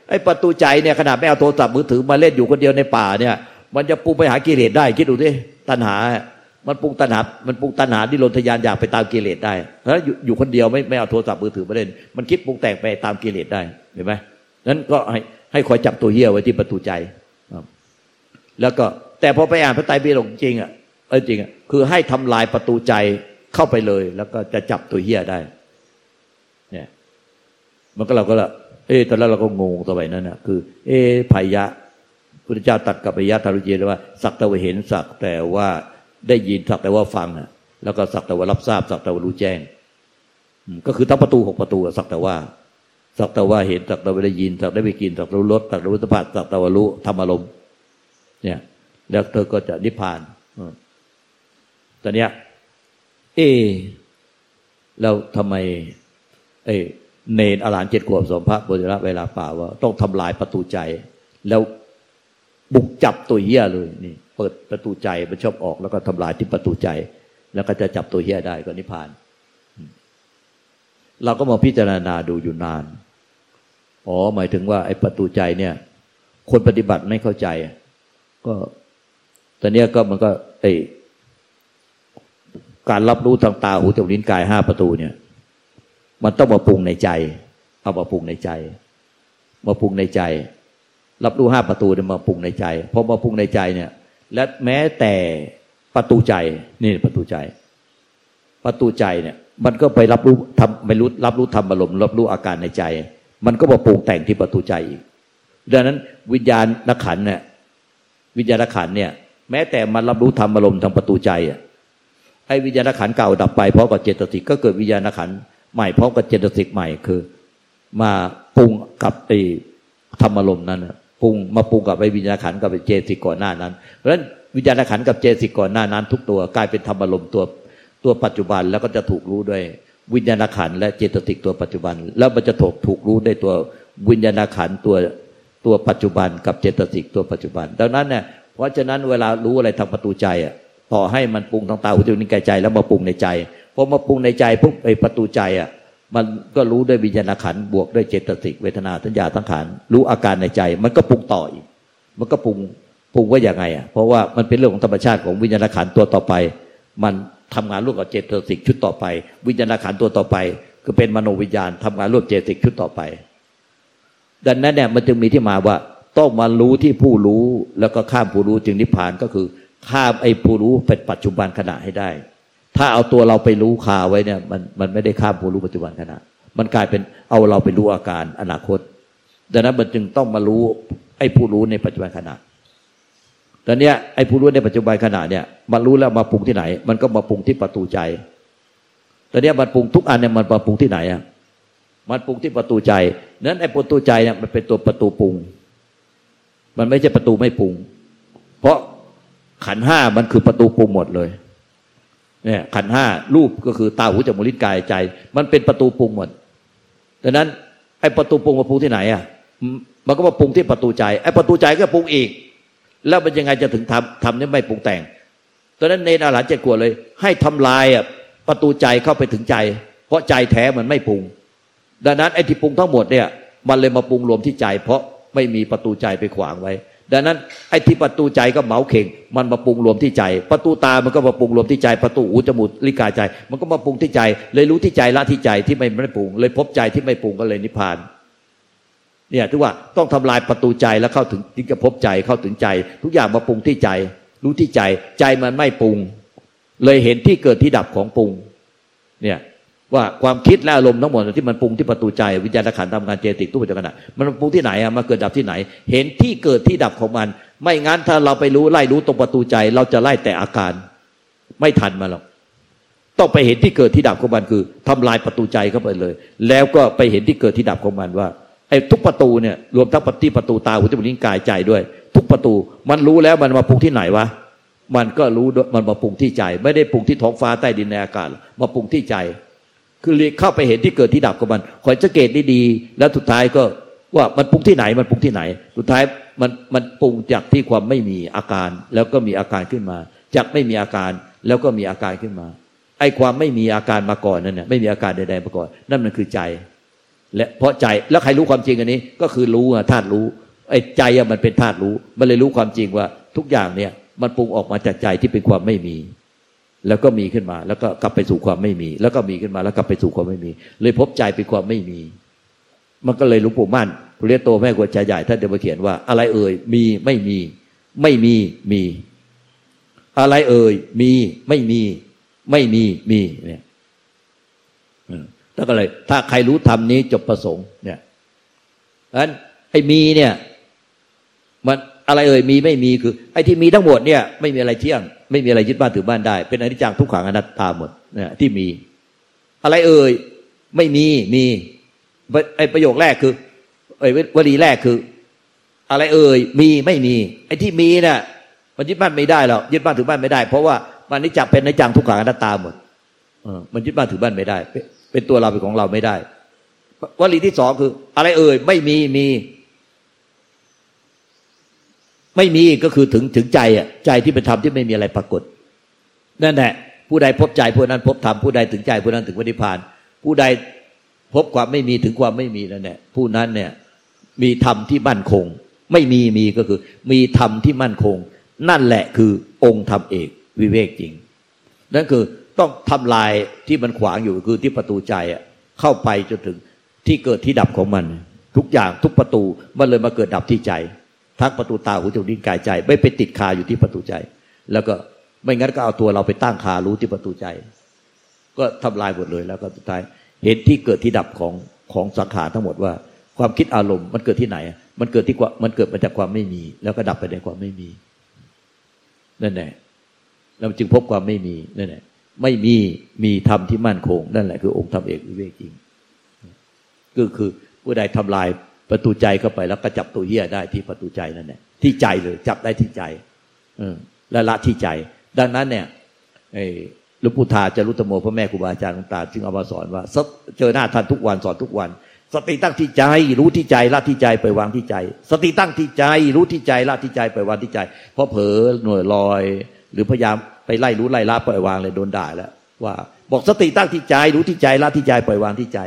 S2: ไอ้ประตูใจเนี่ยขนาดไม่เอาโทรศัพท์มือถือมาเล่นอยู่คนเดียวในป่าเนี่ย มันจะปูไปหากิเลสได้คิดดูดิตัณหา มันปรุงตัณหา มันปรุงตัณหาที่ลนทยานอยากไปตามกิเลสได้แล้วอยู่คนเดียวไม่ไม่เอาโทรศัพท์มือถือมาเล่น มันคิดปรุงแต่งไปตามกิเลสได้เห็นไหมนั้นก็ให้ให้คอยจับตัวเหี้ยไว้ที่ประตูใจ แล้วก็แต่พอไปอ่านพระไตรปิฎกจริงอะเออจริงอะคือให้ทำลายประตูใจเข้าไปเลย แล้วก็จะจับตัวเหี้ยได้ เนี่ย มันก็เราก็ละเออตอนแรกเราก็งงตัวไปนั่นนะคือ เอพายะพุทธเจ้าตัดกับพยะทารุเจเลยว่า สักแต่ว่าเห็นสักแต่ว่าได้ยินสักแต่ว่าฟังอะ แล้วก็สักแต่ว่ารับทราบ สักแต่ว่ารู้แจ้งก็คือทั้งประตูหกประตูสักแต่ว่า สักแต่ว่าเห็นสักแต่ว่าได้ยินสักได้ไปกินสักรู้รสสักรู้สัมผัสสักแต่ว่ารู้ธรรมอารมณ์ เนี่ย แล้วเธอก็จะนิพพานตอนเนี้ย เอ แล้วทำไม เอเนนอรานเจ็ดขวบสมพระบริระเวลาป่าว่า ต้องทำลายประตูใจ แล้วบุกจับตัวเหี้ยเลยนี่ เปิดประตูใจมันชอบออก แล้วก็ทำลายที่ประตูใจ แล้วก็จะจับตัวเหี้ยได้ก็นิพพาน เราก็มาพิจารณาดูอยู่นานอ๋อหมายถึงว่าไอ้ประตูใจเนี่ย คนปฏิบัติไม่เข้าใจ ก็ตอนนี้ก็มันก็ไอการรับรู้ทางตาหูจมูกลิ้นกายห้าประตูเนี่ย มันต้องมาปรุงในใจ เอามาปรุงในใจ มาปรุงในใจ รับรู้ห้าประตูเนี่ยมาปรุงในใจพอมาปรุงในใจเนี่ย และแม้แต่ประตูใจนี่ประตูใจ ประตูใจเนี่ย มันก็ไปรับรู้ทำไม่รู้รับรู้ธรรมอารมณ์รับรู้อาการในใจ มันก็มาปรุงแต่งที่ประตูใจอีกดังนั้นวิญญาณนักขันเนี่ย วิญญาณขันเนี่ย แม้แต่มันรับรู้ธรรมอารมณ์ทางประตูใจอะไอ้วิญญาณขันเก่าดับไปพร้อมกับเจตสิกก็เกิดวิญญาณขันใหม่พร้อมกับเจตสิกใหม่คือ มาปรุงกับไอ้ธรรมอารมณ์นั้นปรุงมาปรุงกับไอ้วิญญาณขันกับเจตสิกก่อนหน้านั้น เพราะฉะนั้นวิญญาณขันกับเจตสิกก่อนหน้านั้น ทุกตัวกลายเป็นธรรมอารมณ์ตัวตัวปัจจุบันแล้วก็จะถูกรู้ด้วยวิญญาณขันและเจตสิกตัวปัจจุบัน แล้วมันจะถูกถูกรู้ได้ตัววิญญาณขันตัว ตัวปัจจุบันกับเจตสิกตัวปัจจุบัน ดังนั้นเนี่ยเพราะฉะนั้นเวลารู้อะไรทางประตูใจอะพอให้มันปรุงทางตาหูจมูกนิ้วกายใจแล้วมาปรุงในใจพอมาปรุงในใจปุ๊บไอประตูใจอะมันก็รู้ด้วยวิญญาณขันบวกด้วยเจตสิกเวทนาสัญญาทั้งขันรู้อาการในใจ มันก็ปรุงต่ออีก มันก็ปรุงปรุงว่าอย่างไงอะเพราะว่ามันเป็นเรื่องของธรรมชาติของวิญญาณขันตัวต่อไป มันทำงานร่วมกับเจตสิกชุดต่อไป วิญญาณขันตัวต่อไป ก็เป็นมโนวิญญาณทำงานร่วมเจตสิกชุดต่อไป ดังนั้นเนี่ยมันจึงมีที่มาว่า ต้องมารู้ที่ผู้รู้แล้วก็ข้ามผู้รู้จึงนิพพานก็คือ ข้ามไอ้ผู้รู้เป็นปัจจุบันขณะให้ได้ ถ้าเอาตัวเราไปรู้คาไว้เนี่ย มันมันไม่ได้ข้ามผู้รู้ปัจจุบันขณะ มันกลายเป็นเอาเราไปรู้อาการอนาคต ดังนั้นมันจึงต้องมารู้ไอ้ผู้รู้ในปัจจุบันขณะตอนนี้ไอ้ผู้รู้ในปัจจุบันขณะเนี่ยมันรู้แล้วมาปรุงที่ไหน มันก็มาปรุงที่ประตูใจตอนนี้มันปรุงทุกอันเนี่ยมันมาปรุงที่ไหนอะ มันปรุงที่ประตูใจนั้นไอ้ประตูใจเนี่ยมันเป็นตัวประตูปรุง มันไม่ใช่ประตูไม่ปรุง เพราะขันห้ามันคือประตูปรุงหมดเลย เนี่ยขันห้ารูปก็คือตาหูจมูกลิ้นกายใจ มันเป็นประตูปรุงหมดดังนั้นไอ้ประตูปรุงมาปรุงที่ไหนอะ มันก็มาปรุงที่ประตูใจไอ้ประตูใจก็ปรุงอีก แล้วมันยังไงจะถึงทำทำนี่ไม่ปรุงแต่งตอนนั้นเนรอาหลานเจ็ดกวดเลย ให้ทำลายอะประตูใจเข้าไปถึงใจ เพราะใจแท้มันไม่ปรุง ดังนั้นไอ้ที่ปรุงทั้งหมดเนี่ยมันเลยมาปรุงรวมที่ใจ เพราะไม่มีประตูใจไปขวางไว้ ดังนั้นไอ้ที่ประตูใจก็เหมาเข่ง มันมาปรุงรวมที่ใจ ประตูตามันก็มาปรุงรวมที่ใจ ประตูหูจมูกลิกายใจ มันก็มาปรุงที่ใจ เลยรู้ที่ใจละที่ใจที่ไม่ไม่ปรุง เลยพบใจที่ไม่ปรุงก็เลยนิพพานเนี่ยถือว่าต้องทำลายประตูใจแล้วเข้าถึงถึงจะพบใจเข้าถึงใจ ทุกอย่างมาปรุงที่ใจ รู้ที่ใจ ใจมันไม่ปรุง เลยเห็นที่เกิดที่ดับของปรุง เนี่ย ว่าความคิดและอารมณ์ทั้งหมดที่มันปรุงที่ประตูใจวิญญาณขันธ์ทำงานเจติกตู้ปัจจุบันมันปรุงที่ไหนอะมาเกิดดับที่ไหน เห็นที่เกิดที่ดับของมัน ไม่งั้นถ้าเราไปรู้ไล่รู้ตรงประตูใจ เราจะไล่แต่อาการ ไม่ทันมาหรอกต้องไปเห็นที่เกิดที่ดับของมันคือทำลายประตูใจเข้าไปเลย แล้วก็ไปเห็นที่เกิดที่ดับของมันว่าไอ้ทุกประตูเนี่ยรวมทั้งปฏิประตูตาหูจมูกลิ้นกายใจด้วย ทุกประตูมันรู้แล้วมันมาปรุงที่ไหนวะมันก็รู้มันมาปรุงที่ใจ ไม่ได้ปรุงที่ท้องฟ้าใต้ดินในอากาศมาปรุงที่ใจ คือเข้าไปเห็นที่เกิดที่ดับกับมันคอยสังเกตดีๆแล้วสุดท้ายก็ว่ามันปรุงที่ไหนมันปรุงที่ไหน สุดท้ายมันมันปรุงจากที่ความไม่มีอาการ แล้วก็มีอาการขึ้นมา จากไม่มีอาการแล้วก็มีอาการขึ้นมา ไอ้ความไม่มีอาการมาก่อนนั่นเนี่ยไม่มีอาการใดๆมาก่อน นั่นมันคือใจ และเพราะใจแล้วใครรู้ความจริงอันนี้ก็คือรู้อะธาตุรู้ ไอ้ใจอะมันเป็นธาตุรู้ มันเลยรู้ความจริงว่าทุกอย่างเนี่ยมันปรุงออกมาจากใจที่เป็นความไม่มี แล้วก็มีขึ้นมา แล้วก็กลับไปสู่ความไม่มี แล้วก็มีขึ้นมาแล้วกลับไปสู่ความไม่มี เลยพบใจเป็นความไม่มี มันก็เลยหลวงปู่มั่นเรียกโตแม่กวดใจใหญ่ท่านเดมาเขียนว่า อะไรเอ่ยมีไม่มี ไม่มีมี อะไรเอ่ยมีไม่มี ไม่มีมีเนี่ยถ้าก็เลย ถ้าใครรู้ธรรมนี้จบประสงค์เนี่ยนั้นไอ้มีเนี่ย มัน อะไรเอ่ยมีไม่มีคือไอ้ที่มีทั้งหมดเนี่ย ไม่มีอะไรเที่ยง ไม่มีอะไรยึดบ้านถือบ้านได้ เป็นอนิจจังทุกขังอนัตตาหมดเนี่ยที่มี อะไรเอ่ยไม่มีมีไอ้ประโยคแรกคือไอ้วลีแรกคือ อะไรเอ่ยมีไม่มี ไอ้ที่มีเนี่ยมันยึดบ้านไม่ได้หรอกยึดบ้านถือบ้านไม่ได้ เพราะว่ามันนิจังเป็นอนิจจังทุกขังอนัตตาหมดมันยึดบ้านถือบ้านไม่ได้ เป็นตัวเราเป็นของเราไม่ได้วลีที่สองคือ อะไรเอ่ยไม่มีมี ไม่มีก็คือถึงถึงใจอะใจที่เป็นธรรมที่ไม่มีอะไรปรากฏนั่นแหละผู้ใดพบใจผู้นั้นพบธรรมผู้ใดถึงใจผู้นั้นถึงวิญญาณผู้ใดพบความไม่มีถึงความไม่มีนั่นแหละผู้นั้นเนี่ยมีธรรมที่มั่นคง ไม่มีมีก็คือ มีธรรมที่มั่นคง นั่นแหละคือองค์ธรรมเอกวิเวกจริง นั่นคือต้องทำลายที่มันขวางอยู่คือที่ประตูใจอะเข้าไปจนถึงที่เกิดที่ดับของมัน ทุกอย่างทุกประตูมันเลยมาเกิดดับที่ใจ ทั้งประตูตาหูจมูกลิ้นกายใจ ไม่ไปติดคาอยู่ที่ประตูใจ แล้วก็ไม่งั้นก็เอาตัวเราไปตั้งคารู้ที่ประตูใจ ก็ทำลายหมดเลยแล้วก็สุดท้ายเห็นที่เกิดที่ดับของของสังขารทั้งหมดว่า ความคิดอารมณ์มันเกิดที่ไหน มันเกิดที่มันเกิดมาจากความไม่มี แล้วก็ดับไปในความไม่มีนั่นแหละเราจึงพบความไม่มีนั่นแหละไม่มีมีธรรมที่มั่นคง นั่นแหละคือองค์ธรรมเอกวิเวกจริง ก็คือผู้ใดทำลาย ประตูใจเข้าไปแล้วก็จับตัวเหี้ยได้ที่ประตูใจนั่นแหละที่ใจเลยจับได้ที่ใจอและละที่ใจ ดังนั้นเนี่ยหลวงปู่ทาจารุตโมพระแม่ครูบาอาจารย์ต่างๆจึงเอามาสอนว่าเจอหน้าท่านทุกวันสอนทุกวัน สติตั้งที่ใจรู้ที่ใจละที่ใจไปวางที่ใจ สติตั้งที่ใจรู้ที่ใจละที่ใจไปวางที่ใจเพราะเผลอหน่วยลอย หรือพยายามไปไล่รู้ไล่ละปล่อยวางเลยโดนด่าแล้วว่า บอกสติตั้งที่ใจรู้ที่ใจละที่ใจปล่อยวางที่ใจ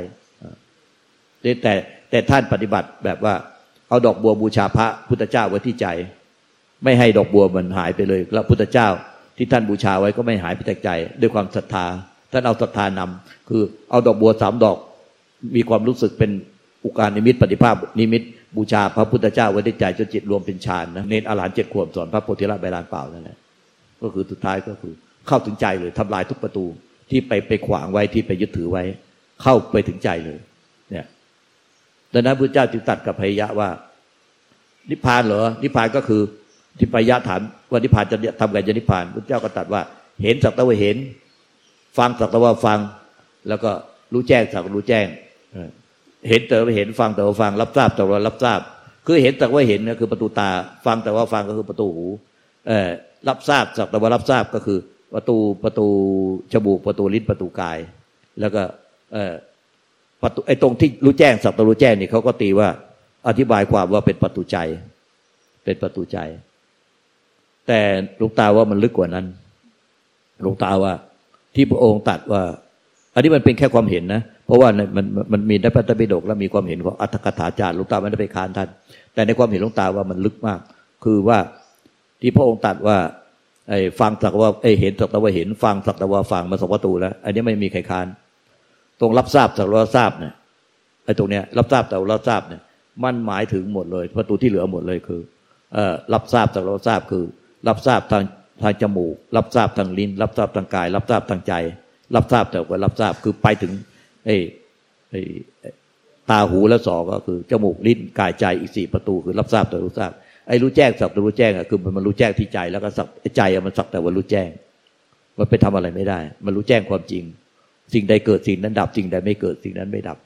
S2: แต่ แต่ท่านปฏิบัติแบบว่า เอาดอกบัวบูชาพระพุทธเจ้าไว้ที่ใจ ไม่ให้ดอกบัวมันหายไปเลยแล้วพุทธเจ้าที่ท่านบูชาไว้ก็ไม่หายไปจากใจ ด้วยความศรัทธา ท่านเอาศรัทธานำคือเอาดอกบัวสามดอก มีความรู้สึกเป็นอุการนิมิตปฏิภาพนิมิตบูชาพระพุทธเจ้าไว้ในใจจนจิตรวมเป็นฌานนะเนรอาหารเจ็ดขวบสอนพระโพธิละใบลานเปล่านั่นแหละก็คือสุดท้ายก็คือ เข้าถึงใจเลยทำลายทุกประตูที่ไปไปขวางไว้ที่ไปยึดถือไว้ เข้าไปถึงใจเลย ดังนั้นพระเจ้าจึงตัดกับพยะว่า นิพพานเหรอ นิพพานก็คือที่พยะถามว่านิพพานจะทำไงจะนิพพานพระเจ้าก็ตัดว่า เห็นสักแต่ว่าเห็น ฟังสักแต่ว่าฟัง แล้วก็รู้แจ้งสักรู้แจ้ง เห็นแต่ว่าเห็นฟังแต่ว่าฟัง รับทราบแต่ว่ารับทราบ คือเห็นแต่ว่าเห็นก็คือประตูตา ฟังแต่ว่าฟังก็คือประตูหูเออรับทราบสักแต่ว่ารับทราบก็คือ ประตูประตูจมูกประตูลิ้นประตูกาย แล้วก็เออ ประตูไอ้ตรงที่รู้แจ้งสัตว์รู้แจ้งนี่เขาก็ตีว่า อธิบายความว่าเป็นประตูใจ เป็นประตูใจ แต่ลูกตาว่ามันลึกกว่านั้นลูกตาว่า ที่พระองค์ตัดว่า อันนี้มันเป็นแค่ความเห็นนะเพราะว่ามันมันมีในพระตปิฎกแล้วมีความเห็นของอัตถกถาจารย์ลุงตาไม่ได้ไปค้านท่าน แต่ในความเห็นลุงตาว่ามันลึกมาก คือว่าที่พระองค์ตรัสว่าไอ้ฟังสักว่าไอ้เห็นสักว่าเห็น ฟังสักว่าฟังมาสองประตูแล้ว อันนี้ไม่มีใครค้าน ตรงรับทราบสักว่าทราบเนี่ยไอ้ตรงเนี้ยรับทราบแต่รับทราบเนี่ยมันหมายถึงหมดเลย ประตูที่เหลือหมดเลยคือเอ่อรับทราบสักรับทราบคือ รับทราบทางทางจมูก รับทราบทางลิ้น รับทราบทางกาย รับทราบทางใจ รับทราบแต่ว่ารับทราบคือไปถึงไอ้ไอ้ตาหูและสอก็คือจมูกลิ้นกายใจอีกสี่ประตู คือรับทราบแต่รู้ทราบไอ้รู้แจ้งสักแต่รู้แจ้งอะคือมันรู้แจ้งที่ใจแล้วก็สักใจอะมันสักแต่ว่ารู้แจ้ง มันไปทำอะไรไม่ได้ มันรู้แจ้งความจริง สิ่งใดเกิดสิ่งนั้นดับ สิ่งใดไม่เกิดสิ่งนั้นไม่ดับ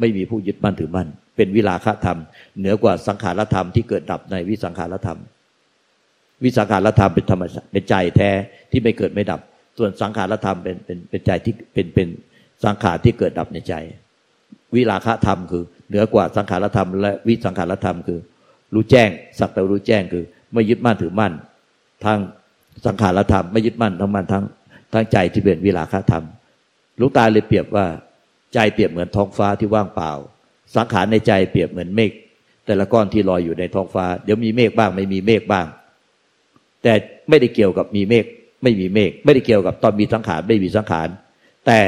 S2: ไม่มีผู้ยึดมั่นถือมั่น เป็นวิลาคธรรม เหนือกว่าสังขารธรรมที่เกิดดับในวิสังขารธรรม วิสังขารธรรมเป็นธรรมเป็นใจแท้ที่ไม่เกิดไม่ดับ ส่วนสังขารธรรมเป็นเป็นเป็นใจที่เป็นเป็นสังขารที่เกิดดับในใจ วิลาคธรรมคือ เหนือกว่าสังขารธรรม และวิสังขารธรรมคือ รู้แจ้งสักแต่รู้แจ้งคือ ไม่ยึดมั่นถือมั่นทางสังขารธรรมไม่ยึดมั่นทั้งมันทั้งทั้งใจที่เป็นวิลาคธรรม ลูกตาเลยเปรียบว่าใจเปรียบเหมือนท้องฟ้าที่ว่างเปล่า สังขารในใจเปรียบเหมือนเมฆแต่ละก้อนที่ลอยอยู่ในท้องฟ้า เดี๋ยวมีเมฆบ้าง ไม่มีเมฆบ้าง แต่ไม่ได้เกี่ยวกับมีเมฆไม่มีเมฆไม่ได้เกี่ยวกับตอนมีสังขารไม่มีสังขาร แต่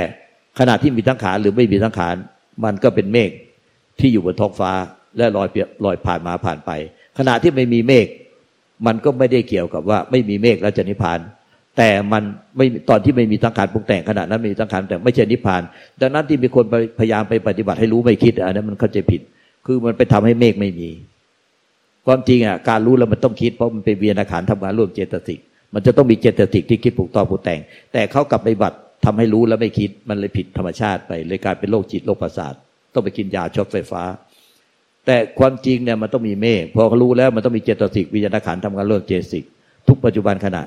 S2: ขณะที่มีสังขารหรือไม่มีสังขาร มันก็เป็นเมฆที่อยู่บนท้องฟ้าและลอยเปียลอยผ่านมาผ่านไป ขณะที่ไม่มีเมฆมันก็ไม่ได้เกี่ยวกับว่า ไม่มีเมฆแล้วจะนิพพาน แต่มันไม่ตอนที่ไม่มีสังขารปรุงแต่งขณะนั้นไม่มีสังขารแต่ไม่ใช่นิพพาน ดังนั้นที่มีคนพยายามไปปฏิบัติให้รู้ไม่คิดอันนั้นมันเข้าใจผิด คือมันไปทำให้เมฆไม่มี ความจริงอะการรู้แล้วมันต้องคิดเพราะมันเป็นเวียนอาขารทำงานร่วมเจตสิกมันจะต้องมีเจตสิกที่คิดปลุกต่อปลุกแต่ง แต่เขากลับไปบัติทำให้รู้แล้วไม่คิดมันเลยผิดธรรมชาติไปเลยกลายเป็นโรคจิตโรคประสาทต้องไปกินยาช็อกไฟฟ้า แต่ความจริงเนี่ยมันต้องมีเมฆพอรู้แล้วมันต้องมีเจตสิกวิญญาณขันทำงานเรื่องเจสิกทุกปัจจุบันขณะ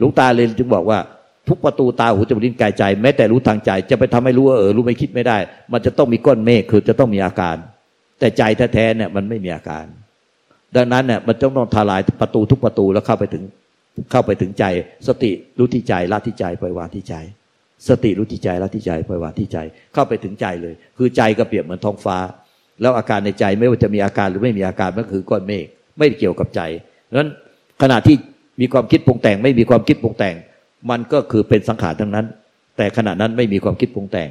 S2: หลวงตาเลยจึงบอกว่า ทุกประตูตาหูจมูกลิ้นกายใจ แม้แต่รู้ทางใจ จะไปทำให้รู้ว่าเออรู้ไม่คิดไม่ได้ มันจะต้องมีก้อนเมฆคือจะต้องมีอาการ แต่ใจแท้ๆเนี่ยมันไม่มีอาการ ดังนั้นเนี่ยมันต้องต้องทลายประตูทุกประตูแล้วเข้าไปถึงเข้าไปถึงใจ สติรู้ที่ใจละที่ใจปล่อยวางที่ใจ สติรู้ที่ใจละที่ใจปล่อยวางที่ใจ เข้าไปถึงใจเลย คือใจก็เปรียบเหมือนท้องฟ้า แล้วอาการในใจไม่ว่าจะมีอาการหรือไม่มีอาการมันคือก้อนเมฆไม่เกี่ยวกับใจดังนั้นขณะที่ มีความคิดปรุงแต่ง ไม่มีความคิดปรุงแต่ง มันก็คือเป็นสังขารทั้งนั้น แต่ขณะนั้นไม่มีความคิดปรุงแต่ง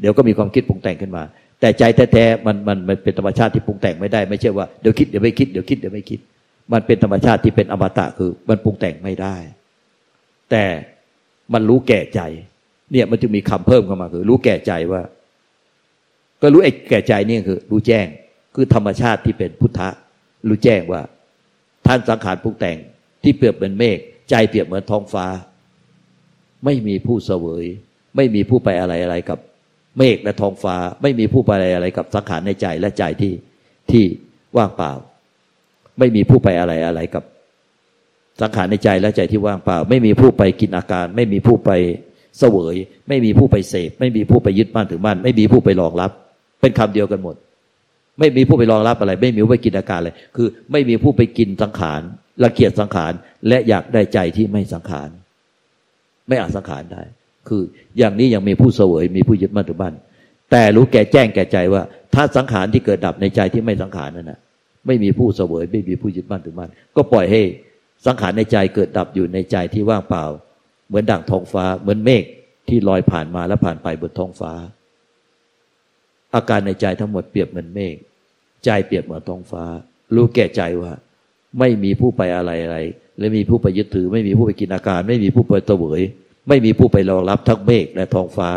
S2: เดี๋ยวก็มีความคิดปรุงแต่งขึ้นมา แต่ใจแท้ๆมันมันมันเป็นธรรมชาติที่ปรุงแต่งไม่ได้ ไม่ใช่ว่าเดี๋ยวคิดเดี๋ยวไม่คิดเดี๋ยวคิดเดี๋ยวไม่คิด มันเป็นธรรมชาติที่เป็นอมตะคือมันปรุงแต่งไม่ได้ แต่มันรู้แก่ใจ เนี่ยมันจะมีคำเพิ่มเข้ามาคือ รู้แก่ใจว่า ก็รู้ไอ้แก่ใจนี่คือ รู้แจ้งคือธรรมชาติที่เป็นพุทธะรู้แจ้งว่าท่านสังขารปรุงแต่ง ที่เปรียบเหมือนเมฆใจเปรียบเหมือนท้องฟ้า ไม่มีผู้เสวย ไม่มีผู้ไปอะไรอะไรกับ เมฆและท้องฟ้า ไม่มีผู้ไปอะไรอะไรกับสังขารในใจและใจที่ที่ว่างเปล่า ไม่มีผู้ไปอะไรอะไรกับ สังขารในใจและใจที่ว่างเปล่า ไม่มีผู้ไปกินอาการ ไม่มีผู้ไปเสวย ไม่มีผู้ไปเสพ ไม่มีผู้ไปยึดมั่นถือมั่นไม่มีผู้ไปรองรับ เป็นคำเดียวกันหมด ไม่มีผู้ไปรองรับอะไร ไม่มีผู้ไปกินอาการอะไรคือ ไม่มีผู้ไปกินสังขาร ละเกียดสังขารและอยากได้ใจที่ไม่สังขาร ไม่อาจสังขารได้ คืออย่างนี้ยังมีผู้เสวยมีผู้ยึดมั่นถือมั่นแต่รู้แก่แจ้งแก่ใจว่า ถ้าสังขารที่เกิดดับในใจที่ไม่สังขารนั่นนะไม่มีผู้เสวยไม่มีผู้ยึดมั่นถือมั่นก็ปล่อยให้สังขารในใจเกิดดับอยู่ในใจที่ว่างเปล่า เหมือนดั่งท้องฟ้า เหมือนเมฆที่ลอยผ่านมาและผ่านไปบนท้องฟ้า อาการในใจทั้งหมดเปรียบเหมือนเมฆใจเปรียบเหมือนท้องฟ้า รู้แก่ใจว่า ไม่มีผู้ไปอะไรอะไรและมีผู้ไปยึดถือ ไม่มีผู้ไปกินอาการ ไม่มีผู้ไปตะเวยไม่มีผู้ไปรองรับทั้งเมฆและท้องฟ้า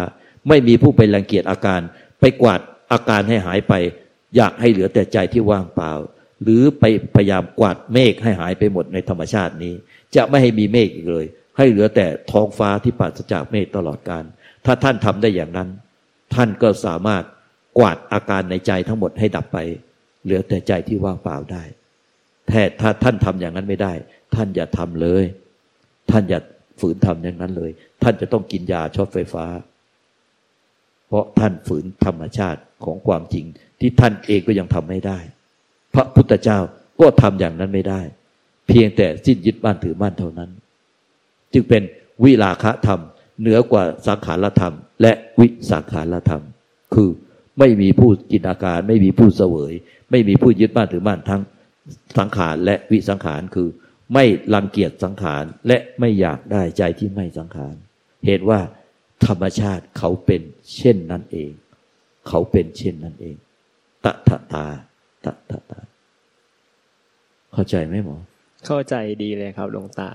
S2: ไม่มีผู้ไปรังเกียจอาการ ไปกวาดอาการให้หายไป อยากให้เหลือแต่ใจที่ว่างเปล่า หรือไปพยายามกวาดเมฆให้หายไปหมดในธรรมชาตินี้ จะไม่ให้มีเมฆอีกเลย ให้เหลือแต่ท้องฟ้าที่ปราศจากเมฆตลอดการถ้าท่านทำได้อย่างนั้น ท่านก็สามารถกวาดอาการในใจทั้งหมดให้ดับไป เหลือแต่ใจที่ว่างเปล่าได้ แต่ถ้าท่านทำอย่างนั้นไม่ได้ ท่านอย่าทำเลย ท่านอย่าฝืนทำอย่างนั้นเลย ท่านจะต้องกินยาช็อตไฟฟ้า เพราะท่านฝืนธรรมชาติของความจริง ที่ท่านเองก็ยังทำไม่ได้ พระพุทธเจ้าก็ทำอย่างนั้นไม่ได้ เพียงแต่สิ้นยึดบ้านถือบ้านเท่านั้น จึงเป็นวิลาคะธรรม เหนือกว่าสังขารธรรม และวิสังขารธรรม คือไม่มีผู้จินอาการ ไม่มีผู้เสวย ไม่มีผู้ยึดบ้านถือบ้านทั้ง สังขารและวิสังขารคือ ไม่รังเกียจสังขารและไม่อยากได้ใจที่ไม่สังขาร เหตุว่า ธรรมชาติเขาเป็นเช่นนั้นเอง เขาเป็นเช่นนั้นเองตะทะตาตะทะตา เข้าใจไหมหมอ
S1: เข้าใจดีเลยครับหลวงตา